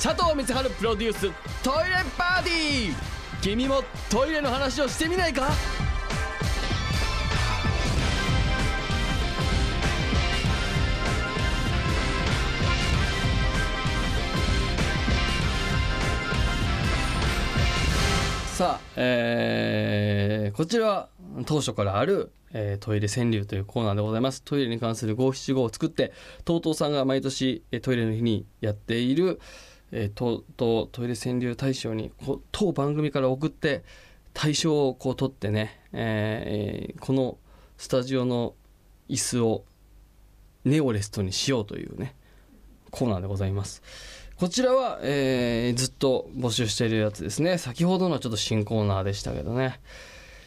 佐藤光晴プロデューストイレパーティー君もトイレの話をしてみないか？さあ、えー、こちらは当初からある、えートイレ川柳というコーナーでございます。トイレに関する五七五を作って、TOTO さんが毎年えトイレの日にやっている、えー、ととトイレ川柳大賞にこ当番組から送って大賞をこう取ってね、えーこのスタジオの椅子をネオレストにしようというねコーナーでございます。こちらは、えーずっと募集しているやつですね。先ほどのちょっと新コーナーでしたけどね。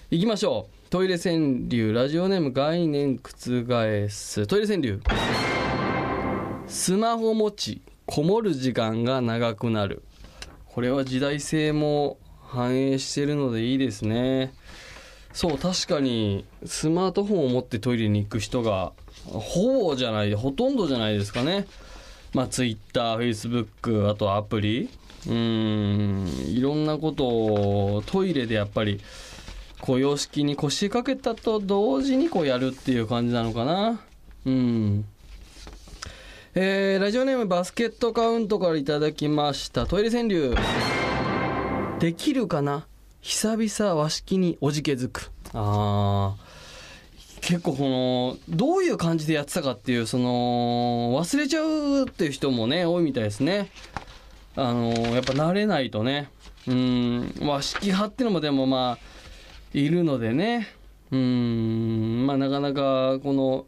行きましょう。トイレ川柳ラジオネーム概念覆す。トイレ川柳。スマホ持ち。こもる時間が長くなる。これは時代性も反映してるのでいいですね。そう確かにスマートフォンを持ってトイレに行く人がほぼじゃないほとんどじゃないですかね。まあ TwitterFacebook あとアプリ。うんいろんなことをトイレでやっぱりこう様式に腰掛けたと同時にこうやるっていう感じなのかな。うん。えーラジオネームバスケットカウントからいただきました。トイレ川柳。できるかな？久々和式におじけづく。あ結構このどういう感じでやってたかっていうその忘れちゃうっていう人もね多いみたいですね。あのやっぱ慣れないとね。うん和式派っていうのもでもまあいるのでね。うん。まあなかなかこの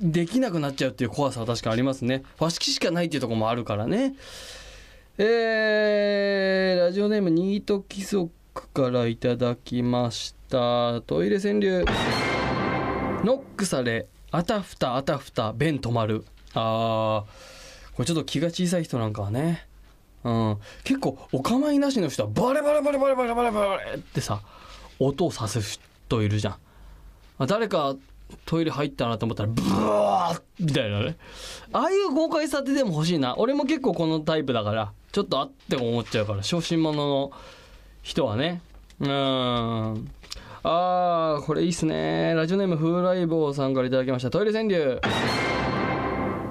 できなくなっちゃうっていう怖さは確かありますね。和式しかないっていうところもあるからね。えー、ラジオネームニート貴族からいただきました。トイレ川柳。ノックされあたふたあたふた便止まる。あーこれちょっと気が小さい人なんかはね。うん。結構お構いなしの人はバレバレバレバレバレバレバレってさ音をさせる人いるじゃん。あ誰かトイレ入ったなと思ったらブワーみたいなね。ああいう豪快さってでも欲しいな。俺も結構このタイプだからちょっとあっても思っちゃうから小心者の人はね。うん。あーこれいいっすね。ラジオネーム風来坊さんからいただきました。トイレ川柳。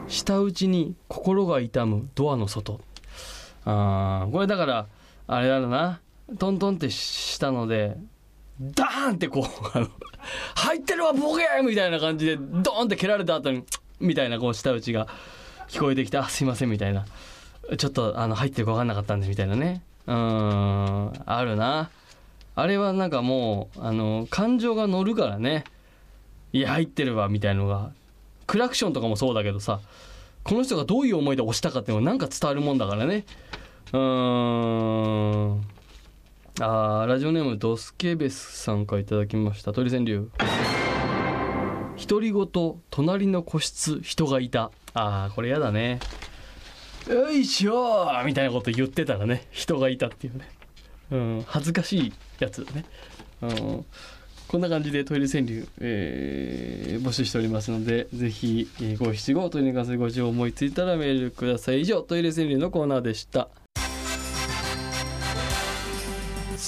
舌打ちに心が痛むドアの外。あーこれだからあれだな。トントンってしたのでダーンってこうあの入ってるわボケみたいな感じでドーンって蹴られた後にみたいなこう舌打ちが聞こえてきてあすいませんみたいな。ちょっとあの入ってるか分かんなかったんでみたいなね。うんあるな。あれはなんかもうあの感情が乗るからね。いや入ってるわみたいなのが。クラクションとかもそうだけどさこの人がどういう思いで押したかっていうのがなんか伝わるもんだからね。うーん。あラジオネームドスケベスさんからいただきました。鳥川柳独り言隣の個室人がいた。あーこれやだね。よいしょーみたいなこと言ってたらね人がいたっていうね。うん恥ずかしいやつだね。うんこんな感じでトイレ川柳、えー募集しておりますのでぜひえー五七五トイレに関するご情報思いついたらメールください。以上トイレ川柳のコーナーでした。